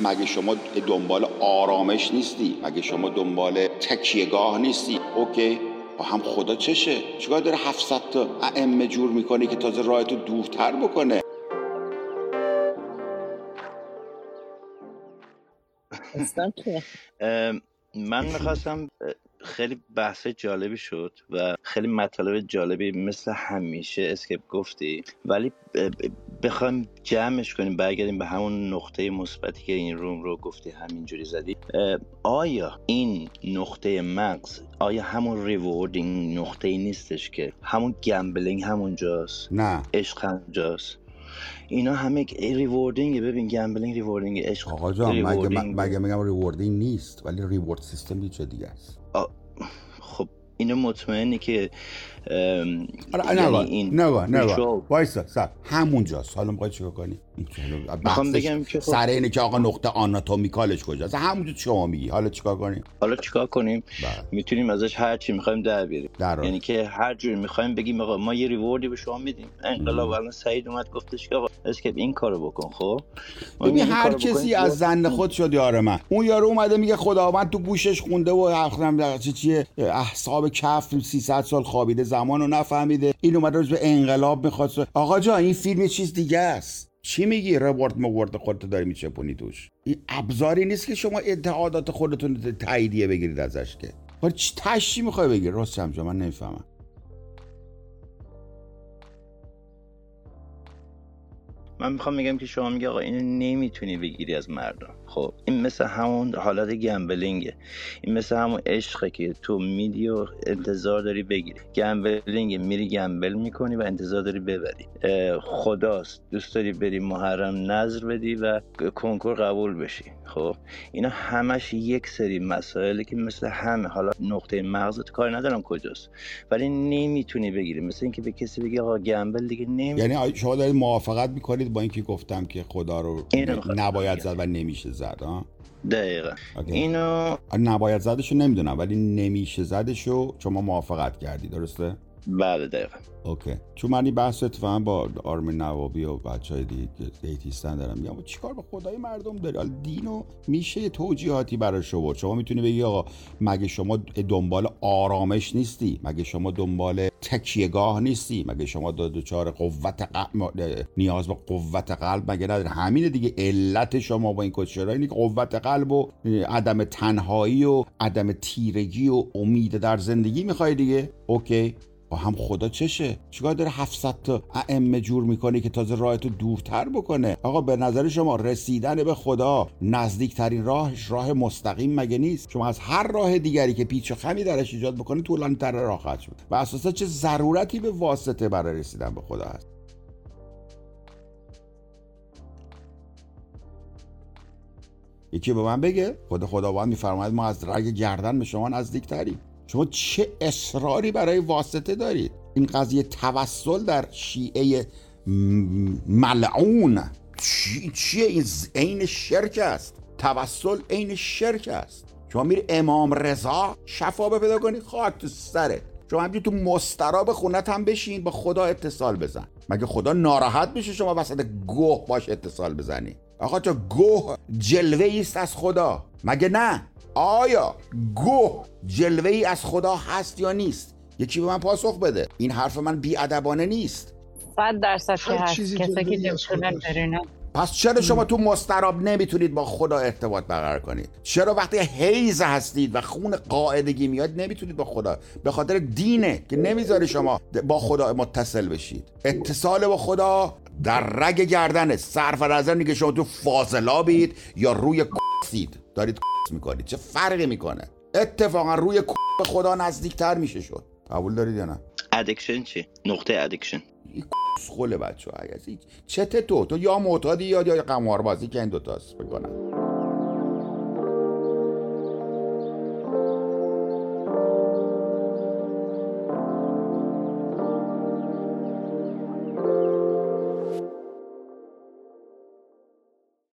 مگه شما دنبال آرامش نیستی؟ مگه شما دنبال تکیهگاه نیستی؟ OK با هم خدا چشه. چیکار داره 700 تا ائمه جور می‌کنه که تازه راهتو دورتر بکنه؟ من می‌خواستم خیلی بحث جالبی شد و خیلی مطالب جالبی مثل همیشه اسکپ گفتی. ولی بخوایم جمعش کنیم برگردیم به همون نقطه مثبتی که این room رو گفتی همینجوری زدی. آیا این نقطه مغز آیا همون rewarding نقطه ای نیستش که همون gambling همونجاست؟ نه. عشق همونجاست. اینا همه rewarding ببین gambling rewarding عشق آقا جان مگه مگه میگم rewarding نیست ولی reward system یه دیگه است. اینو مطمئنی که آره نه این نه نه وایسا سر همونجاست. حالا می‌خوای چیکار کنی؟ می‌خوام بگم که خب... سر اینه که آقا نقطه آناتومیکالش کجاست؟ همونجا شما میگی. حالا چیکار کنیم؟ حالا چیکار کنیم؟ بله. می‌تونیم ازش هر چی می‌خوایم در بیاریم. یعنی که هر جوری می‌خوایم بگیم آقا ما یه ریوردی به شما میدیم. انقلاب الان سعید اومد گفتش که آقا اسکیپ این کارو بکن خب؟ ببین هر کسی از زن خود شد یار من. اون یارو اومده میگه خداوند تو گوشش خونده و اخرم چیه احساب کف 300 سال خوابیده زمان رو نفهمیده. این اومده روز به انقلاب می‌خواد آقا جان این فیلم چیز دیگه است. چی میگی؟ روارد موارد خودتو داری میچپونی توش. این ابزاری نیست که شما اتحادات خودتون تاییدیه بگیرید ازش که. ولی چی تشی می‌خوای بگیر راست من نمی‌فهمم. من می‌خوام بگم که شما میگه آقا اینو نمی‌تونی بگیری از مردم. خب این مثل همون حالت گمبلینگه این مثل همون عشقه که تو میدی و انتظار داری بگیری. گمبلینگ میری گمبل می‌کنی و انتظار داری ببری. خداست. دوست داری بری محرم نظر بدی و کنکور قبول بشی. خب اینا همش یک سری مسائلی که مثل همه. حالا نقطه مغزت کار ندارم کجاست. ولی نمی‌تونی بگیری. مثل اینکه به کسی بگی آقا گمبل دیگه نمی یعنی شما دارید موافقت می‌کنید با اینکه گفتم که خدا رو نباید زد و نمیشه زد ها دقیقا. اینو نباید زدشو نمی‌دونم ولی نمیشه زدشو شما موافقت کردی درسته؟ بله دقیقا. اوکی. چون من این بحث اتفاقا با آرمین نوابی و بچه های دئیستن دارم میگم چیکار به خدای مردم داری؟ حالا دینو میشه توجیهاتی برای شما شما می‌تونی بگی آقا مگه شما دنبال آرامش نیستی؟ مگه شما دنبال تکیه‌گاه نیستی؟ مگه شما دچار قوت نیاز به قوت قلب مگه نداری؟ همین دیگه علت شما با این کچرا اینه قوت قلب و عدم تنهایی و عدم تیرگی و امید در زندگی می‌خوای دیگه. okay. با هم خدا چشه؟ چیکار داره 700 تا ائمه جور می‌کنه که تازه راهتو دورتر بکنه؟ آقا به نظر شما رسیدن به خدا نزدیکترین راهش راه مستقیم مگه نیست؟ شما از هر راه دیگری که پیچ و خمی درش ایجاد بکنه طولانی تر راه خواهد شد. و اساسا چه ضرورتی به واسطه برای رسیدن به خدا هست؟ یکی به من بگه خود خداوند میفرماید ما از رگ گردن به شما نزدیکتریم. شما چه اصراری برای واسطه دارید؟ این قضیه توسل در شیعه ملعون. چیه این عین شرک است؟ توسل عین شرک است. شما میری امام رضا شفا پیدا کنی خاک تو سره شما همجور تو مسترا به خونت هم بشین با خدا اتصال بزن. مگه خدا ناراحت میشه شما وسط گوه باش اتصال بزنی؟ آقا تو گوه جلوه است از خدا. مگه نه؟ آیا گوه جلوه ای از خدا هست یا نیست؟ یکی به من پاسخ بده. این حرف من بیادبانه نیست. صد درصد که هست. کسی که پس چرا شما تو مستراب نمی‌تونید با خدا ارتباط برقرار کنید؟ چرا وقتی حیز هستید و خون قاعدگی میاد نمی‌تونید با خدا؟ به خاطر دینه که نمی‌ذاره شما با خدا متصل بشید. اتصال با خدا در رگ گردنه. صرف نظر که شما تو فاضلابید یا روی کسید دارید می‌کنید. چه فرقی می‌کنه؟ اتفاقا روی خدا نزدیکتر میشه شد. قبول دارید یا نه؟ ادکشن چی؟ نقطه ادکشن خوله بچه های چته تو. تو یا معتادی یا یا قماربازی که این دوتاست بکنم